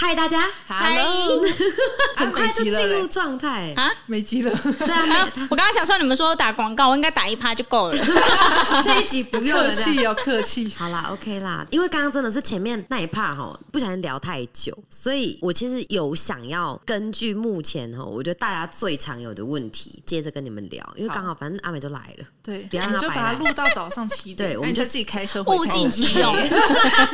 嗨，大家，Hello，很快就进入状态。啊，没机了，对啊，啊没。我刚刚想说，你们说打广告，我应该打一趴就够了。这一集不用客气哦，客气。好啦，OK 啦，因为刚刚真的是前面那一 part 哈，不小心聊太久，所以我其实有想要根据目前哈，我觉得大家最常有的问题，接着跟你们聊，因为刚好反正阿美就来了，对，不要让他就把它录到早上七点，对我们就自己开车回物尽其用，你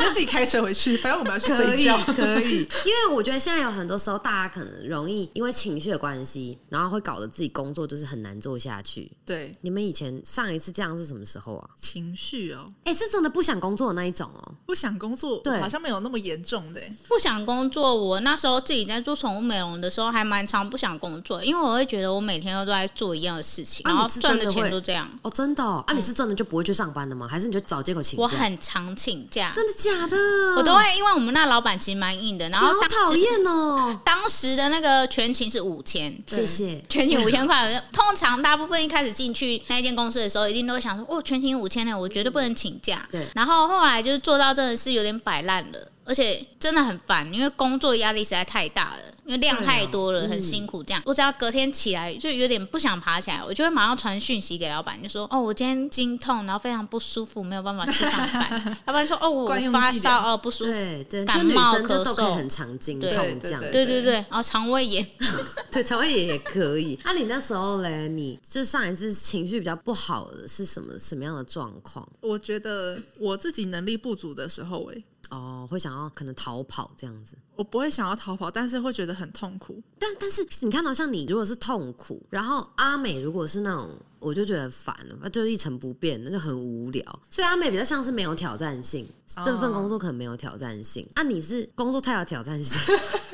就自己开车回去，反正我们要去可以睡觉。可以，因为我觉得现在有很多时候，大家可能容易因为情绪的关系，然后会搞得自己工作就是很难做下去。对，你们以前上一次这样是什么时候啊？情绪哦，哎、是真的不想工作的那一种哦。不想工作，对好像没有那么严重的。不想工作，我那时候自己在做宠物美容的时候，还蛮常不想工作，因为我会觉得我每天都在做一样的事情，啊然后赚的钱会都这样。哦，真的哦？啊，你是真的就不会去上班的吗？还是你就找借口请假？我很常请假，真的假的？我都会，因为我们那老板其实蛮硬的，然你好讨厌哦。当时的那个全勤是五千。谢谢。全勤五千块，通常大部分一开始进去那一间公司的时候，一定都会想说，哦，全勤五千呢，我绝对不能请假。对然后后来就是做到真的是有点摆烂了，而且真的很烦，因为工作压力实在太大了，因为量太多了，很辛苦。这样，我只要隔天起来就有点不想爬起来，我就会马上传讯息给老板，就说，哦，我今天经痛，然后非常不舒服，没有办法去上班。要不然说，哦，我发烧，哦，不舒服。对对，就感女冒咳嗽很常经痛这样。对对对对，然后肠胃炎，对，肠胃炎也可以。那、你那时候嘞，你就上一次情绪比较不好的是什么什么样的状况？我觉得我自己能力不足的时候，哎，哦，会想要可能逃跑这样子。我不会想要逃跑，但是会觉得很痛苦。但但是你看到像你如果是痛苦，然后阿美如果是那种，我就觉得烦了，那就是一成不变，那就很无聊。所以阿美比较像是没有挑战性，这份工作可能没有挑战性。啊，你是工作太有挑战性。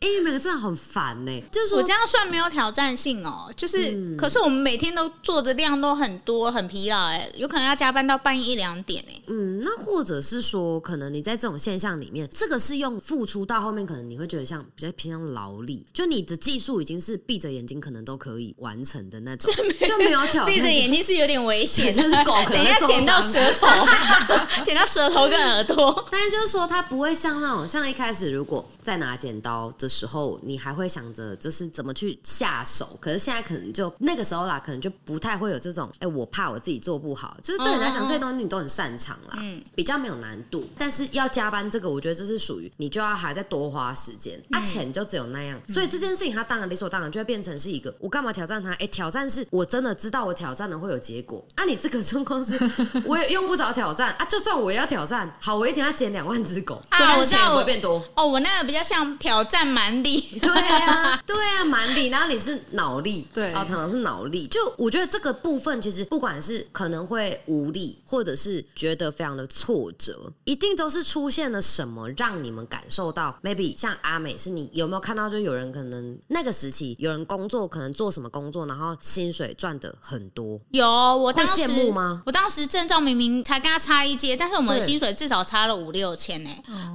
哎、你们两个真的很烦呢、就是我这样算没有挑战性哦，就是，嗯可是我们每天都做的量都很多，很疲劳哎，有可能要加班到半夜一两点哎。嗯，那或者是说，可能你在这种现象里面，这个是用付出到后面，可能你会觉得像比较偏向劳力，就你的技术已经是闭着眼睛可能都可以完成的那种，就没有挑战。闭着眼睛是有点危险，就是狗可能等一下剪到舌头，剪到舌头跟耳朵。但是就是说，它不会像那种像一开始如果在拿剪刀的时候，你还会想着就是怎么去下手，可是现在可能就那个时候啦，可能就不太会有这种，哎、我怕我自己做不好，就是对你来讲这些东西你都很擅长啦，嗯比较没有难度。但是要加班这个，我觉得这是属于你就要还在多花时间，啊，钱就只有那样，所以这件事情它当然理所当然就会变成是一个，我干嘛挑战它？哎、挑战是我真的知道我挑战了会有结果，啊，你这个状况是 我也用不着挑战啊，就算我也要挑战，好，我一天要捡两万只狗，啊我知道我会变多。哦，我那个比较像挑战蛮力，对啊，对啊，蛮力，然后你是脑力，对。哦，常常是脑力。就我觉得这个部分，其实不管是可能会无力，或者是觉得非常的挫折，一定都是出现了什么让你们感受到，maybe 像阿美，是你有没有看到，就有人可能那个时期有人工作，可能做什么工作，然后薪水赚的很多，有我当时会羡慕吗？我当时证照明明才跟他差一阶，但是我们的薪水至少差了五六千呢。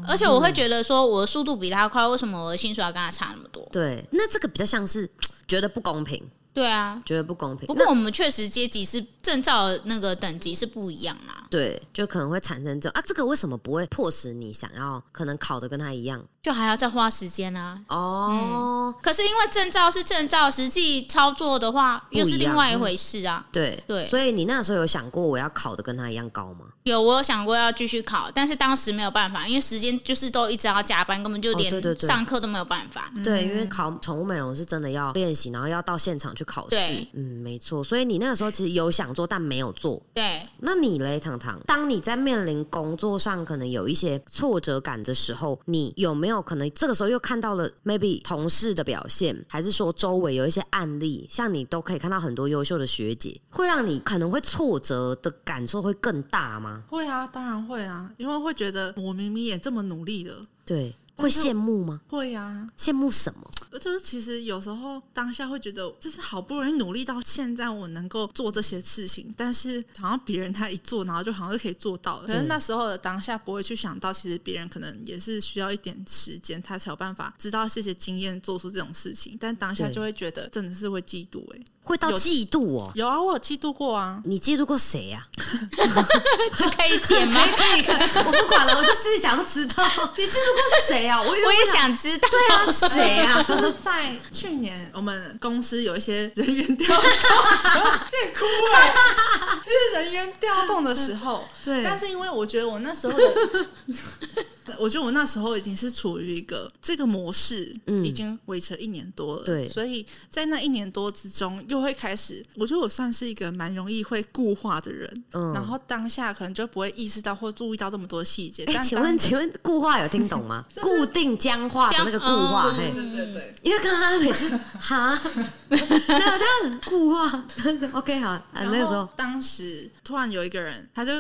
而且我会觉得说，我的速度比他快，为什么我的薪水要跟他差那么多？对，那这个比较像是 觉得不公平，对啊，觉得不公平。不过我们确实阶级是证照那个等级是不一样啦，对，就可能会产生这种啊，这个为什么不会迫使你想要可能考的跟他一样？就还要再花时间啊。哦，可是因为证照是证照，实际操作的话又是另外一回事啊。对对所以你那时候有想过我要考的跟他一样高吗？有，我有想过要继续考，但是当时没有办法，因为时间就是都一直要加班，根本就连上课都没有办法。对，因为考宠物美容是真的要练习，然后要到现场去考试。嗯，没错。所以你那个时候其实有想做，但没有做。对，那你嘞，糖糖？当你在面临工作上可能有一些挫折感的时候，你有没有可能这个时候又看到了 maybe 同事的表现，还是说周围有一些案例，像你都可以看到很多优秀的学姐，会让你可能会挫折的感受会更大吗？会啊，当然会啊，因为会觉得我明明也这么努力了。对，会羡慕吗？会啊，羡慕什么？就是其实有时候当下会觉得，就是好不容易努力到现在，我能够做这些事情，但是好像别人他一做，然后就好像就可以做到了。可是那时候的当下不会去想到，其实别人可能也是需要一点时间，他才有办法知道这些经验，做出这种事情。但当下就会觉得真的是会嫉妒哎、会到有嫉妒哦。有啊，我有嫉妒过啊。你嫉妒过谁呀、这可以解吗？可以，可以，我不管了，我就是想要知道 你嫉妒过谁啊？我也想知道。对啊，谁啊？就是在去年，我们公司有一些人员调动，有点哭了、就是人员调动的时候，对但是因为我觉得我那时候的，我觉得我那时候已经是处于一个这个模式，嗯已经维持了一年多了，对所以在那一年多之中，又会开始，我觉得我算是一个蛮容易会固化的人，嗯然后当下可能就不会意识到或注意到这么多细节。哎、但请问，请问固化有听懂吗？固定僵化的那个固化，对对对。因为刚刚他每次 哈，那他很固化，OK 好，啊，那个时候当时突然有一个人，他就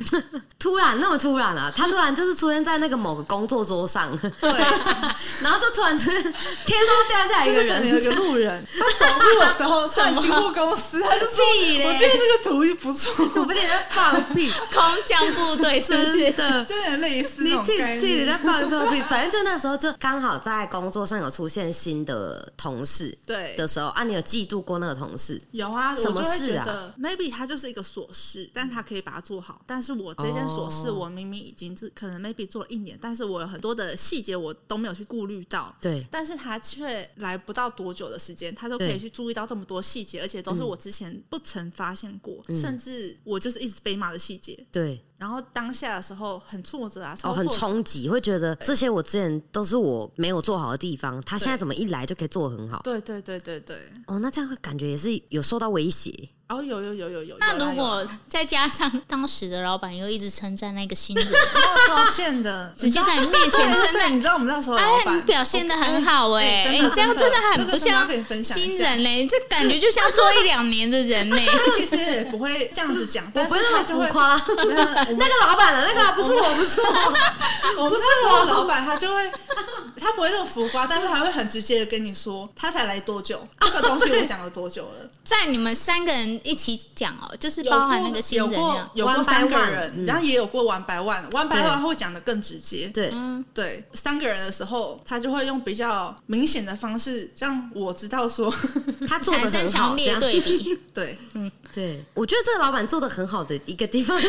突然那么突然啊，他突然就是出现在那个某个工作桌上，对，然后就突然出现天上掉下来一个人，就是有一个路人，他走路的时候突然经过公司，他就说：“我觉得这个图一不错，我不得在放屁，空降部队是不是？的。就有点类似你自己自己念。在放臭屁，反正就那时候就刚好在工作上有出现新的同事对。的时候。啊，你有嫉妒过那个同事？有啊，什么事啊？maybe 他就是一个琐事，但他可以把它做好。但是我这件琐事，哦我明明已经是可能 maybe 做了一年，但是我有很多的细节我都没有去顾虑到。对，但是他却来不到多久的时间，他都可以去注意到这么多细节，而且都是我之前不曾发现过，甚至我就是一直被骂的细节。对，然后当下的时候很挫折啊，哦，很冲击，会觉得这些我之前都是我没有做好的地方，他现在怎么一来就可以做得很好？对对对对对，哦，那这样会感觉也是有受到威胁。哦，有有有有有。那如果再加上当时的老板又一直称赞那个新人，哦超贱的，直接在你面前称赞，你知道我们那时候老哎，板你表现的很好哎，哎哎，你这样真的很不像新人嘞，这感觉就像做一两年的人嘞。他其实也不会这样子讲，但是不是那么他就会。浮夸，那个老板了，那个不是我，不是我。我不是我老板他就会，他不会那么浮夸，但是他会很直接的跟你说，他才来多久，这个东西我讲了多久了。在你们三个人一起讲哦，就是有包含过那个新有过。有过三个人，嗯然后也有过 one by one，one by 对 one 他会讲的更直接。对，嗯，对，三个人的时候，他就会用比较明显的方式让我知道说，他做的产生很好，强烈对比。对，嗯对，我觉得这个老板做的很好的一个地方是，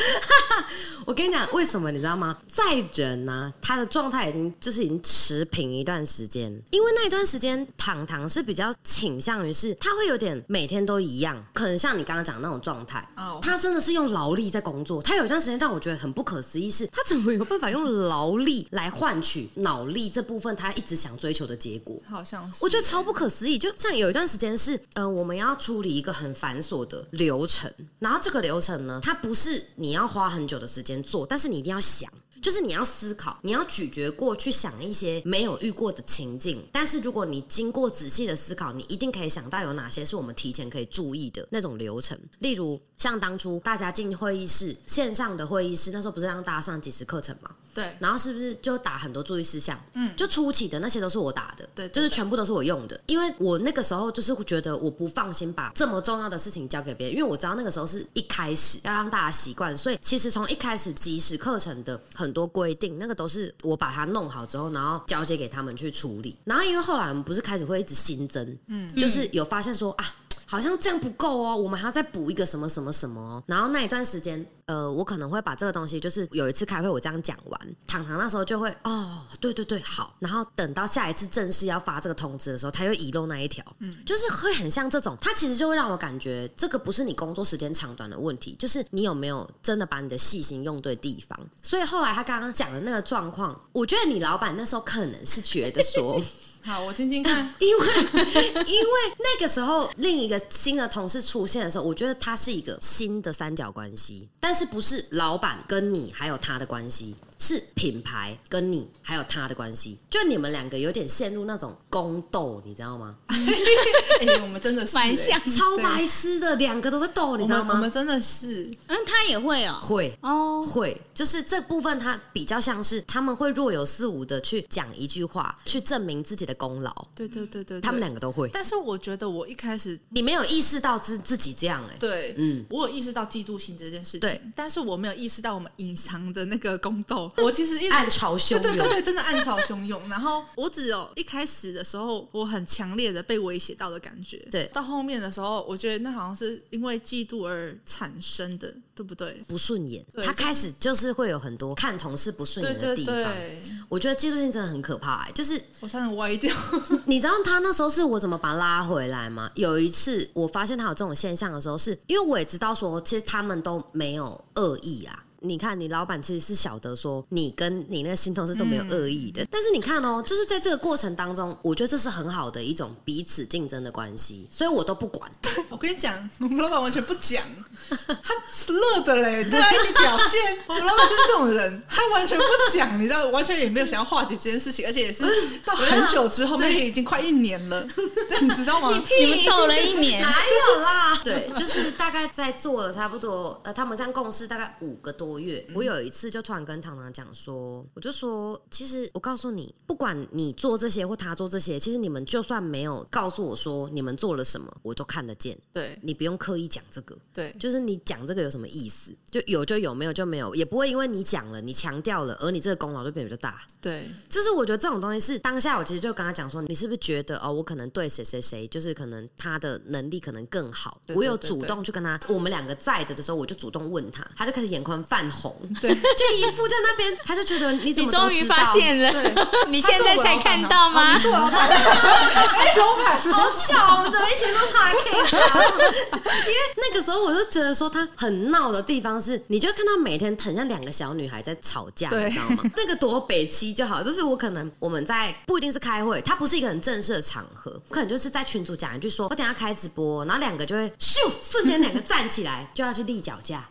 我跟你讲为什么你知道吗？在人呢、他的状态已经就是已经持平一段时间，因为那一段时间糖糖是比较倾向于是他会有点每天都一样，可能像你刚刚讲的那种状态。哦，他真的是用劳力在工作。他有一段时间让我觉得很不可思议是，他怎么有办法用劳力来换取脑力这部分他一直想追求的结果？好像是，我觉得超不可思议。就像有一段时间是，呃，我们要处理一个很繁琐的流程，然后这个流程呢，它不是你你要花很久的时间做，但是你一定要想。就是你要思考，你要咀嚼过去想一些没有遇过的情境，但是如果你经过仔细的思考，你一定可以想到有哪些是我们提前可以注意的那种流程。例如，像当初大家进会议室，线上的会议室，那时候不是让大家上几时课程吗？对，然后是不是就打很多注意事项？嗯，就初期的那些都是我打的，对对就是全部都是我用的，因为我那个时候就是会觉得我不放心把这么重要的事情交给别人，因为我知道那个时候是一开始要让大家习惯，所以其实从一开始即时课程的很多规定，那个都是我把它弄好之后，然后交接给他们去处理。然后因为后来我们不是开始会一直新增，嗯，就是有发现说啊。好像这样不够哦，我们还要再补一个什么什么什么哦。然后那一段时间，呃，我可能会把这个东西，就是有一次开会我这样讲完，糖糖那时候就会哦，对对对，好。然后等到下一次正式要发这个通知的时候，他又遗漏那一条，嗯，就是会很像这种，他其实就会让我感觉这个不是你工作时间长短的问题，就是你有没有真的把你的细心用对地方。所以后来他刚刚讲的那个状况，我觉得你老板那时候可能是觉得说。好，我听听看。因为因为那个时候另一个新的同事出现的时候，我觉得他是一个新的三角关系，但是不是老板跟你还有他的关系，是品牌跟你还有他的关系，就你们两个有点陷入那种宫斗，你知道吗？哎、我们真的是、哎蛮像。超白痴的，两个都在斗，你知道吗我们？真的是嗯，他也会哦。会。哦，会，就是这部分，他比较像是他们会若有似无的去讲一句话，去证明自己的功劳。对对对对，他们两个都会，但是我觉得我一开始你没有意识到自自己这样哎、对，嗯我有意识到嫉妒心这件事情，对，但是我没有意识到我们隐藏的那个宫斗。我其实一直暗潮汹涌。对对对对，真的暗潮汹涌。然后我只有一开始的时候，我很强烈的被威胁到的感觉。对到后面的时候，我觉得那好像是因为嫉妒而产生的，对不对？不顺眼，他开始就是会有很多看同事不顺眼的地方。对对，我觉得嫉妒心真的很可怕、欸，就是我差点歪掉。你知道他那时候是我怎么把他拉回来吗？有一次我发现他有这种现象的时候是，因为我也知道说，其实他们都没有恶意啊。你看，你老板其实是晓得说你跟你那个新同事都没有恶意的，但是你看哦，就是在这个过程当中，我觉得这是很好的一种彼此竞争的关系，所以我都不管。我跟你讲，我们老板完全不讲，他是乐的嘞，大家一起表现。我们老板就是这种人，他完全不讲，你知道，完全也没有想要化解这件事情，而且也是到很久之后，那也已经快一年了，对，你知道吗？你们斗了一年，哪有啦？对，就是大概在做了差不多，呃，他们这样共事大概五个多月。我有一次就突然跟糖糖讲说，我就说，其实我告诉你，不管你做这些或他做这些，其实你们就算没有告诉我说你们做了什么，我都看得见。对你不用刻意讲这个，对就是你讲这个有什么意思？就有就有，没有就没有，也不会因为你讲了，你强调了，而你这个功劳就变比较大。对就是我觉得这种东西是当下，我其实就跟他讲说，你是不是觉得哦，我可能对谁谁谁，就是可能他的能力可能更好，对我有主动去跟他，我们两个在的的时候，我就主动问他，他就开始眼眶泛红，对，就一副在那边，他就觉得你怎你么终于发现了，你现在才看到吗？是我老板，哎，老板，好巧，我们怎么一起录 podcast 啊？因为那个时候我就觉得说他很闹的地方是，你就看到每天很像两个小女孩在吵架，你知道吗？那个多北七就好，就是我可能我们在不一定是开会，他不是一个很正式的场合，我可能就是在群组讲一句说，我等下开直播，然后两个就会咻瞬间两个站起来就要去立脚架，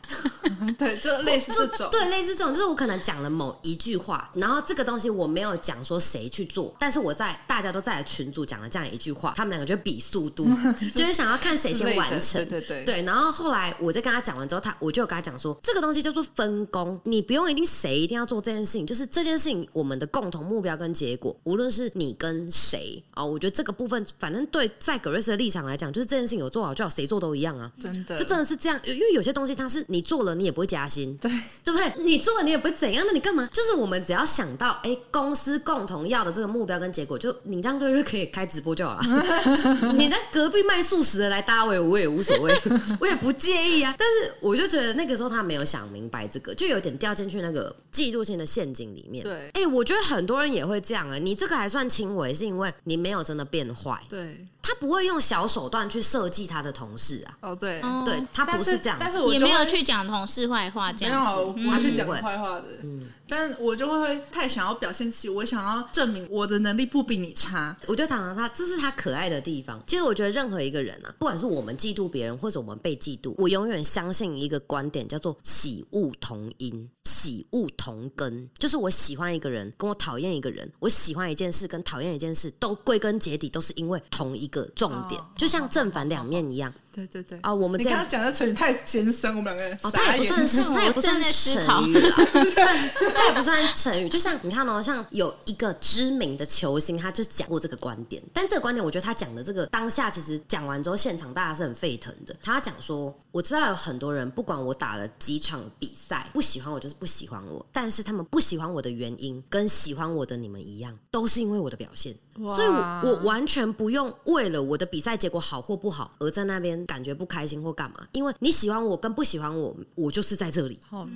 对，就类似这种，对，类似这种，就是我可能讲了某一句话，然后这个东西我没有讲说谁去做，但是我在大家都在群组讲了这样一句话，他们两个就比速度，就是想要看谁先完成。对对对对，然后后来我在跟他讲完之后，他我就有跟他讲说，这个东西叫做分工，你不用一定谁一定要做这件事情，就是这件事情我们的共同目标跟结果，无论是你跟谁啊、我觉得这个部分，反正对在格瑞斯的立场来讲，就是这件事情有做好就好，谁做都一样啊。真的就真的是这样，因为有些东西它是你做了你也不会加薪，对对不对？你做了你也不会怎样，那你干嘛？就是我们只要想到，哎，公司共同要的这个目标跟结果，就你让瑞瑞可以开直播就好了。你在隔壁卖素食的来搭我，我也无所谓，我也不介意啊。但是我就觉得那个时候他没有想明白这个，就有点掉进去那个嫉妒性的陷阱里面。对哎，我觉得很多人也会这样啊。你这个还算轻微，是因为你没有真的变坏，对，他不会用小手段去设计他的同事啊。哦对，哦对他不是这样，但是我也没有会去讲同事坏话，这没有啊，样子我。嗯不会去讲坏话的。但我就会太想要表现自己，我想要证明我的能力不比你差。我觉得糖糖他这是他可爱的地方。其实我觉得任何一个人啊，不管是我们嫉妒别人，或者我们被嫉妒，我永远相信一个观点，叫做喜恶同因，喜恶同根。就是我喜欢一个人，跟我讨厌一个人，我喜欢一件事跟讨厌一件事，都归根结底都是因为同一个重点，哦就像正反两面一样对对对啊。我们这样你刚刚讲的成语太艰深，我们两个人哦，它傻眼。也不算是，它也不算成语啦，但它也不算成语。就像你看哦，像有一个知名的球星，他就讲过这个观点，但这个观点，我觉得他讲的这个当下，其实讲完之后，现场大家是很沸腾的。他讲说，我知道有很多人，不管我打了几场比赛，不喜欢我就是不喜欢我，但是他们不喜欢我的原因，跟喜欢我的你们一样，都是因为我的表现。所以我，我完全不用为了我的比赛结果好或不好而在那边感觉不开心或干嘛，因为你喜欢我跟不喜欢我，我就是在这里，好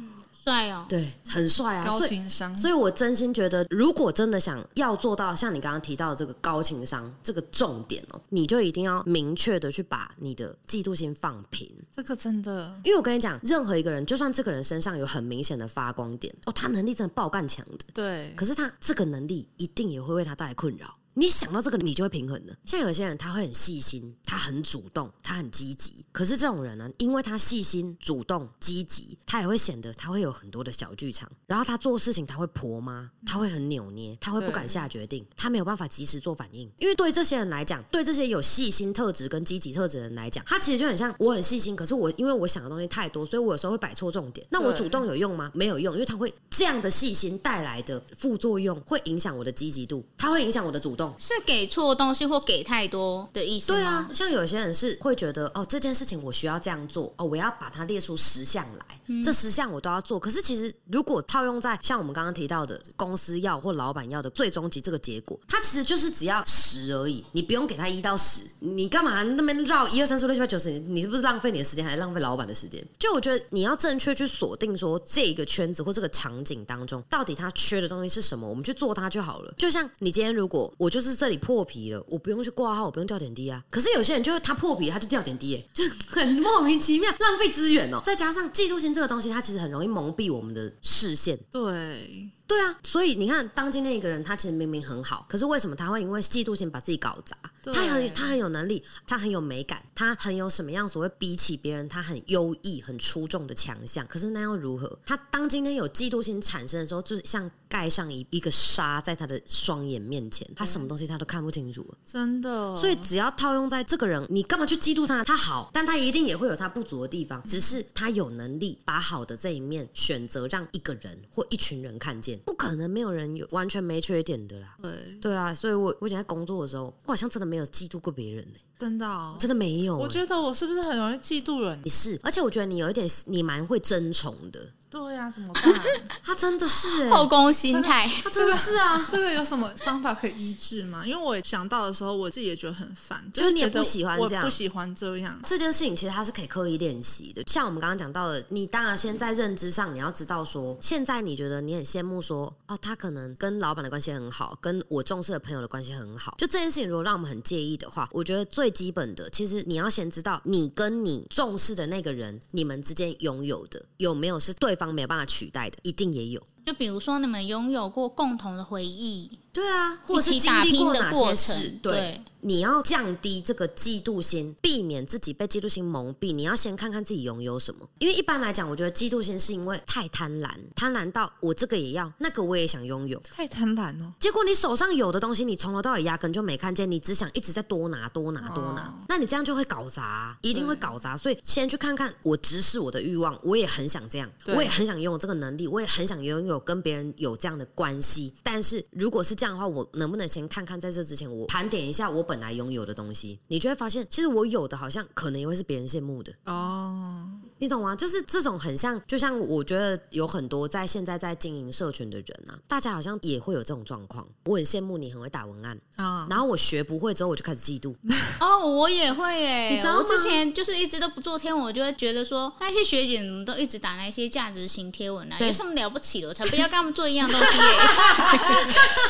帅哦，对，很帅啊，高所以。情商，所以，我真心觉得，如果真的想要做到像你刚刚提到的这个高情商这个重点哦，你就一定要明确的去把你的嫉妒心放平。这个真的因为我跟你讲，任何一个人，就算这个人身上有很明显的发光点，哦，他能力真的爆干强的，对，可是他这个能力一定也会为他带来困扰。你想到这个，你就会平衡了。像有些人他会很细心，他很主动，他很积极。可是这种人呢，因为他细心、主动、积极，他也会显得他会有很多的小剧场。然后他做事情他会婆妈，他会很扭捏，他会不敢下决定，他没有办法及时做反应。因为对这些人来讲，对这些有细心特质跟积极特质的人来讲，他其实就很像我很细心，可是我因为我想的东西太多，所以我有时候会摆错重点。那我主动有用吗？没有用，因为他会这样的细心带来的副作用会影响我的积极度，它会影响我的主动。是给错东西或给太多的意思？对啊，像有些人是会觉得哦，这件事情我需要这样做哦，我要把它列出十项来，这十项我都要做。可是其实如果套用在像我们刚刚提到的公司要或老板要的最终极这个结果，它其实就是只要十而已，你不用给他一到十，你干嘛那边绕一二三四五六七八九十？你你是不是浪费你的时间，还是浪费老板的时间？就我觉得你要正确去锁定说这个圈子或这个场景当中，到底他缺的东西是什么，我们去做它就好了。就像你今天如果我就是这里破皮了，我不用去挂号，我不用吊点滴啊。可是有些人就是他破皮他就吊点滴，就很莫名其妙，浪费资源哦。再加上嫉妒心这个东西，它其实很容易蒙蔽我们的视线。对，对啊，所以你看，当今天一个人他其实明明很好，可是为什么他会因为嫉妒心把自己搞砸？他很他很有能力，他很有美感，他很有什么样所谓比起别人他很优异、很出众的强项。可是那又如何？他当今天有嫉妒心产生的时候，就像盖上一一个纱在他的双眼面前，他什么东西他都看不清楚了。真的。所以只要套用在这个人，你干嘛去嫉妒他？他好，但他一定也会有他不足的地方，只是他有能力把好的这一面选择让一个人或一群人看见，不可能没有人有完全没缺点的啦。对，对啊，所以我我以前在工作的时候，我好像真的没有嫉妒过别人呢、真的哦、真的没有、欸。我觉得我是不是很容易嫉妒人你？是，而且我觉得你有一点，你蛮会争宠的。对呀、怎么办？他真的是、欸，后宫心态，他真的是啊。这个有什么方法可以医治吗？因为我想到的时候，我自己也觉得很烦，就是你也不喜欢这样不喜欢这样。这件事情其实它是可以刻意练习的，像我们刚刚讲到的，你当然先在认知上你要知道说，现在你觉得你很羡慕说，哦，他可能跟老板的关系很好，跟我重视的朋友的关系很好，就这件事情如果让我们很介意的话，我觉得最基本的，其实你要先知道你跟你重视的那个人，你们之间拥有的有没有是对方没有办法取代的，一定也有。就比如说你们拥有过共同的回忆，对啊，或者是经历打拼的过哪些过程对，你要降低这个嫉妒心，避免自己被嫉妒心蒙蔽。你要先看看自己拥有什么，因为一般来讲，我觉得嫉妒心是因为太贪婪，贪婪到我这个也要，那个我也想拥有。太贪婪哦，结果你手上有的东西，你从头到尾压根就没看见，你只想一直在多拿、多拿、多拿，哦那你这样就会搞砸啊、一定会搞砸。所以先去看看，我直视我的欲望，我也很想这样，我也很想拥有这个能力，我也很想拥有跟别人有这样的关系。但是如果是这样的话，我能不能先看看，在这之前，我盘点一下我本本来拥有的东西，你就会发现，其实我有的好像可能也会是别人羡慕的。哦，你懂吗？就是这种很像，就像我觉得有很多在现在在经营社群的人啊，大家好像也会有这种状况。我很羡慕你很会打文案，啊，然后我学不会之后，我就开始嫉妒。哦，我也会耶。你知道吗我之前就是一直都不做天文，我就会觉得说那些学姐怎么都一直打那些价值型贴文啊，有什么了不起的？我才不要跟他们做一样东西耶！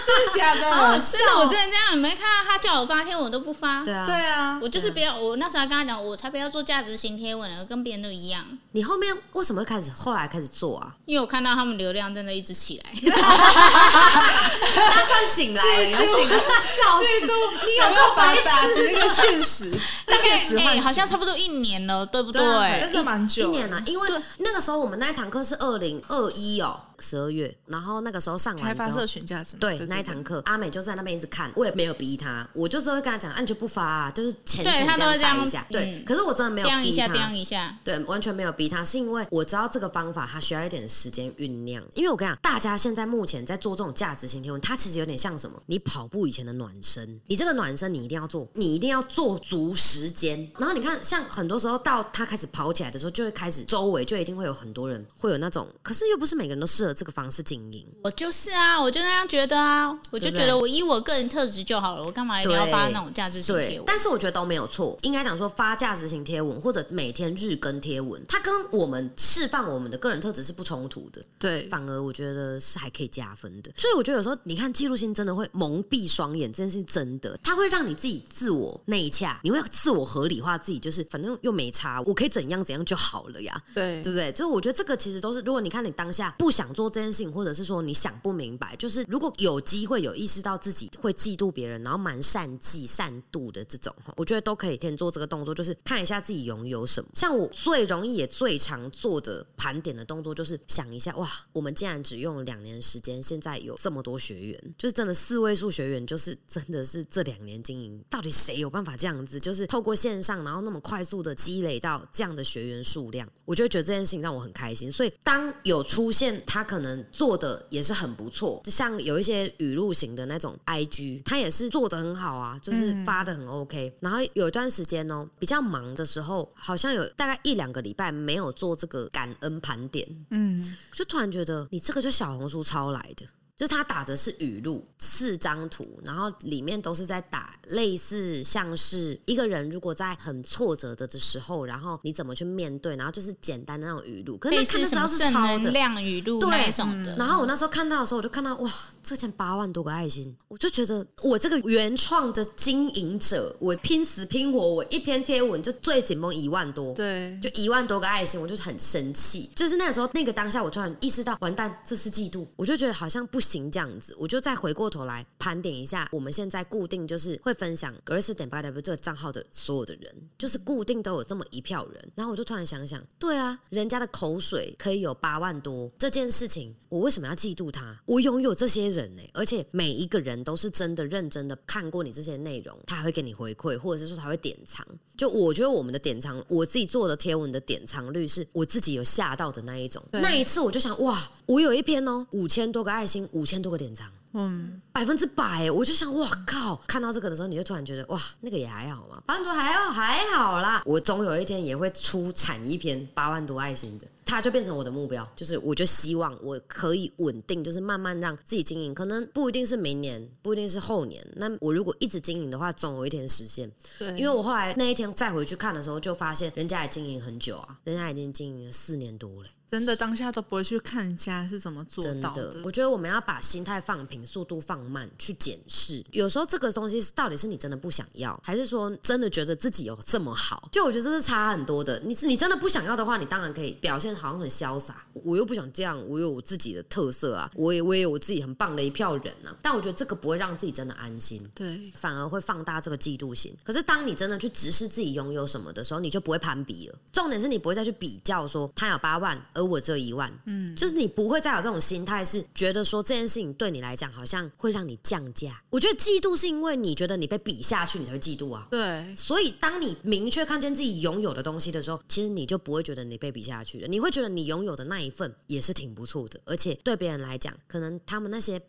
真的假的？真的，我真的这样，你没看到他叫我发贴文我都不发。对啊，对啊，我就是不要，我那时候还跟他讲，我才不要做价值型贴文了，跟别人都一样。你后面为什么会开始后来开始做啊？因为我看到他们流量真的一直起来，他算醒来了，有醒了，笑嫉妒，你有够白痴。打击一个现实，大概哎、现实换好像差不多一年了，对不对？对啊真的蛮久一年了、因为那个时候我们那一堂课是二零二一哦，十二月，然后那个时候上完之后开发社。群价值嘛，对那一堂课，阿美就在那边一直看，我也没有逼他，我就只会跟他讲，啊，你就不发啊，就是浅对浅这她都会这样样带一下，对。嗯可是我真的没有掂一下，逼她，掂一下。对，完全没有逼他，是因为我知道这个方法它需要一点时间酝酿。因为我跟你讲，大家现在目前在做这种价值型贴文，它其实有点像什么？你跑步以前的暖身，你这个暖身你一定要做，你一定要做足时间。然后你看，像很多时候到他开始跑起来的时候，就会开始周围就一定会有很多人会有那种，可是又不是每个人都适合这个方式经营。我就是啊，我就那样觉得啊，我就觉得我以我个人特质就好了，我干嘛一定要发那种价值型贴对，文？但是我觉得都没有错。应该讲说发价值型贴文或者每天日更贴文，它跟我们释放我们的个人特质是不冲突的。对，反而我觉得是还可以加分的。所以我觉得有时候你看记录性真的会蒙蔽双眼，这件事是真的，它会让你自己自我内洽，你会自我合理化自己，就是反正又没差，我可以怎样怎样就好了呀，对对不对？就是我觉得这个其实都是，如果你看你当下不想做说这件事情，或者是说你想不明白，就是如果有机会有意识到自己会嫉妒别人，然后蛮善计善妒的这种，我觉得都可以先做这个动作，就是看一下自己拥有什么。像我最容易也最常做的盘点的动作，就是想一下，哇，我们竟然只用了两年时间，现在有这么多学员，就是真的四位数学员，就是真的是这两年经营，到底谁有办法这样子，就是透过线上，然后那么快速的积累到这样的学员数量，我就觉得这件事情让我很开心。所以当有出现他可能做的也是很不错，就像有一些语录型的那种 IG，他也是做的很好啊，就是发的很 OK。然后有一段时间哦，比较忙的时候，好像有大概一两个礼拜没有做这个感恩盘点，嗯，就突然觉得你这个就小红书抄来的。就他打的是语录，四张图，然后里面都是在打类似像是一个人如果在很挫折的的时候，然后你怎么去面对，然后就是简单的那种语录，可是类那看的时候是超量语录对那种的。然后我那时候看到的时候，我就看到哇，这前八万多个爱心，我就觉得我这个原创的经营者，我拼死拼活，我一篇贴文就最紧绷一万多，对，就一万多个爱心，我就是很生气。就是那个时候，那个当下，我突然意识到，完蛋，这是嫉妒。我就觉得好像不行这样子，我就再回过头来盘点一下，我们现在固定就是会分享格瑞斯点八 W 这个账号的所有的人，就是固定都有这么一票人。然后我就突然想想，对啊，人家的口水可以有八万多，这件事情我为什么要嫉妒他？我拥有这些人呢、而且每一个人都是真的认真的看过你这些内容，他还会给你回馈，或者是说他会点藏。就我觉得我们的点藏，我自己做的贴文的点藏率是我自己有吓到的那一种。那一次我就想，哇，我有一篇哦，五千多个爱心，五千多个典藏。嗯，百分之百，我就想，哇靠！看到这个的时候，你就突然觉得，哇，那个也还好嘛，八万多还好，还好啦。我总有一天也会出产一篇八万多爱心的，它就变成我的目标，就是我就希望我可以稳定，就是慢慢让自己经营，可能不一定是明年，不一定是后年。那我如果一直经营的话，总有一天实现。对，因为我后来那一天再回去看的时候，就发现人家也经营很久啊，人家已经经营了四年多了。真的当下都不会去看人家是怎么做到真的，我觉得我们要把心态放平，速度放慢，去检视。有时候这个东西是到底是你真的不想要，还是说真的觉得自己有这么好？就我觉得这是差很多的。你是你真的不想要的话，你当然可以表现好像很潇洒，我又不想这样，我有我自己的特色啊，我也我也有我自己很棒的一票人啊。但我觉得这个不会让自己真的安心。对，反而会放大这个嫉妒心。可是当你真的去直视自己拥有什么的时候，你就不会攀比了。重点是你不会再去比较说他有八万，而我只有一万。嗯，就是你不会再有这种心态，是觉得说这件事情对你来讲好像会让你降价。我觉得嫉妒是因为你觉得你被比下去，你才会嫉妒啊。对，所以，当你明确看见自己拥有的东西的时候，其实你就不会觉得你被比下去了，你会觉得你拥有的那一份也是挺不错的，而且对别人来讲，可能他们那些。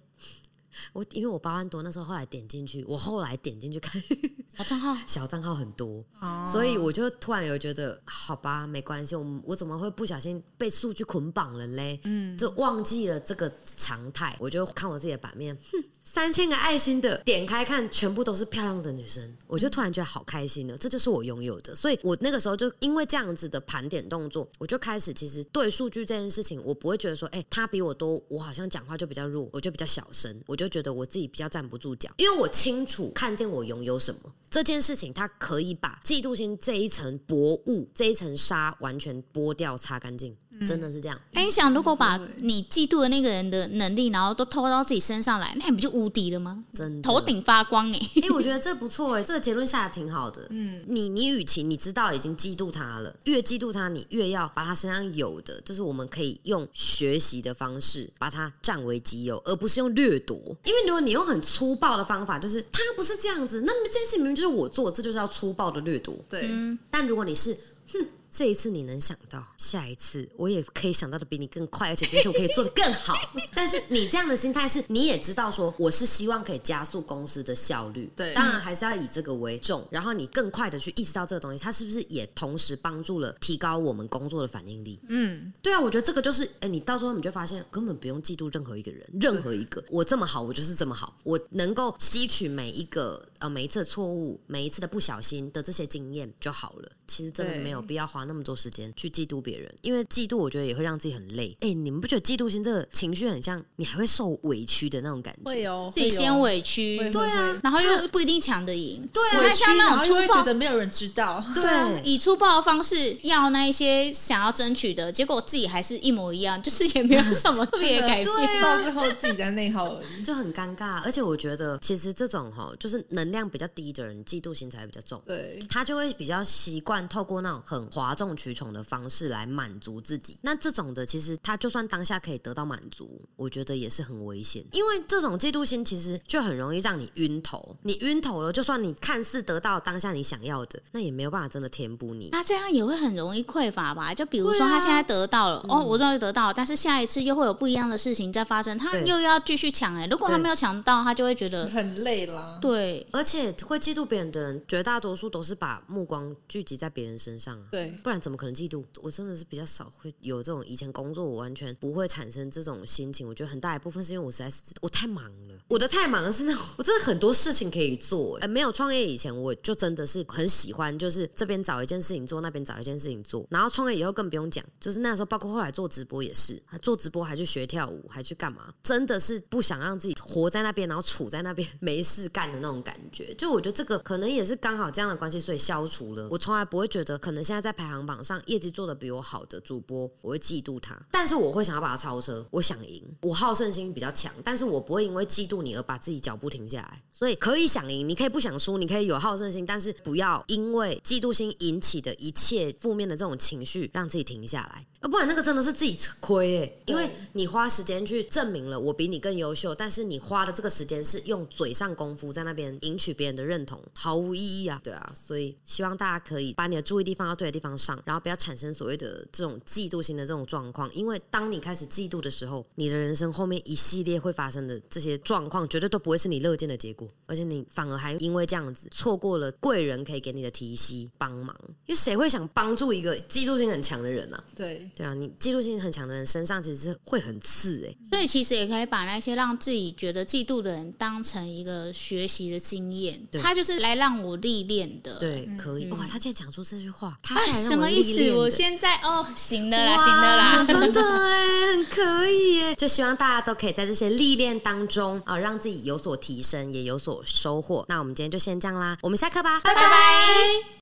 我因为我八万多，那时候后来点进去，我后来点进去看小账号小账号很多，哦所以我就突然有觉得，好吧，没关系，我们我怎么会不小心被数据捆绑了嘞？嗯，就忘记了这个常态，我就看我自己的版面，哼，三千个爱心的，点开看，全部都是漂亮的女生，我就突然觉得好开心了，这就是我拥有的。所以我那个时候就因为这样子的盘点动作，我就开始其实对数据这件事情，我不会觉得说，哎、他比我多，我好像讲话就比较弱，我就比较小声，我就就觉得我自己比较站不住脚，因为我清楚看见我拥有什么。这件事情，它可以把嫉妒心这一层薄雾、这一层纱完全剥掉、擦干净，真的是这样。哎，你想，如果把你嫉妒的那个人的能力，然后都偷到自己身上来，那你不就无敌了吗？真的头顶发光哎！哎、我觉得这不错哎、这个结论下的挺好的。嗯，你你与其你知道已经嫉妒他了，越嫉妒他，你越要把他身上有的，就是我们可以用学习的方式把它占为己有，而不是用掠夺。因为如果你用很粗暴的方法，就是他不是这样子，那么这件事明明就是我做，这就是要粗暴的掠夺。对，但如果你是，哼，这一次你能想到，下一次我也可以想到的比你更快，而且这次我可以做的更好。但是你这样的心态是，你也知道说，我是希望可以加速公司的效率，对当然还是要以这个为重，然后你更快的去意识到这个东西，它是不是也同时帮助了提高我们工作的反应力？嗯，对啊，我觉得这个就是，哎，你到时候你就发现根本不用嫉妒任何一个人，任何一个，我这么好，我就是这么好，我能够吸取每一个呃每一次的错误，每一次的不小心的这些经验就好了。其实真的没有必要花花那么多时间去嫉妒别人，因为嫉妒我觉得也会让自己很累。哎，你们不觉得嫉妒心这个情绪很像你还会受委屈的那种感觉？会哦自己先委屈，对啊，然后又不一定抢得赢，对啊，像那种然后又会粗暴觉得没有人知道，对，以粗暴的方式要那一些想要争取的，结果自己还是一模一样，就是也没有 什么特别改变。对到最后自己在内耗而已。就很尴尬。而且我觉得，其实这种哈，就是能量比较低的人，嫉妒心才会比较重。对，他就会比较习惯透过那种很哗众取宠的方式来满足自己。那这种的，其实他就算当下可以得到满足，我觉得也是很危险。因为这种嫉妒心其实就很容易让你晕头。你晕头了，就算你看似得到当下你想要的，那也没有办法真的填补你。那这样也会很容易匮乏吧？就比如说他现在得到了，哦，我终于得到了，但是下一次又会有不一样的事情再发生，他又要继续抢哎、如果他没有抢到，他就会觉得很累啦。对。而且会嫉妒别人的人，绝大多数都是把目光聚集在别人身上啊。对，不然怎么可能嫉妒？我真的是比较少会有这种以前工作，我完全不会产生这种心情。我觉得很大一部分是因为我实在是我太忙了，我的太忙是那种我真的很多事情可以做。呃，没有创业以前，我就真的是很喜欢，就是这边找一件事情做，那边找一件事情做。然后创业以后更不用讲，就是那时候包括后来做直播也是，做直播还去学跳舞，还去干嘛？真的是不想让自己活在那边，然后处在那边没事干的那种感觉。就我觉得这个可能也是刚好这样的关系，所以消除了。我从来不会觉得，可能现在在排行榜上业绩做的比我好的主播，我会嫉妒他，但是我会想要把他超车。我想赢，我好胜心比较强，但是我不会因为嫉妒你而把自己脚步停下来。所以可以想赢，你可以不想输，你可以有好胜心，但是不要因为嫉妒心引起的一切负面的这种情绪让自己停下来，要不然那个真的是自己亏哎、因为你花时间去证明了我比你更优秀，但是你花的这个时间是用嘴上功夫在那边赢取别人的认同，毫无意义啊，对啊，所以希望大家可以把你的注意力放到对的地方上，然后不要产生所谓的这种嫉妒心的这种状况，因为当你开始嫉妒的时候，你的人生后面一系列会发生的这些状况，绝对都不会是你乐见的结果，而且你反而还因为这样子错过了贵人可以给你的提携帮忙，因为谁会想帮助一个嫉妒心很强的人呢、啊？对，对啊，你嫉妒心很强的人身上其实是会很刺哎、所以其实也可以把那些让自己觉得嫉妒的人当成一个学习的经验，对他就是来让我历练的。对，可以、哇！他竟然讲出这句话，他哎，是什么意思？我现在哦，行的啦，行的啦。真的哎，很可以耶！就希望大家都可以在这些历练当中啊、让自己有所提升，也有所收获。那我们今天就先这样啦，我们下课吧，拜拜。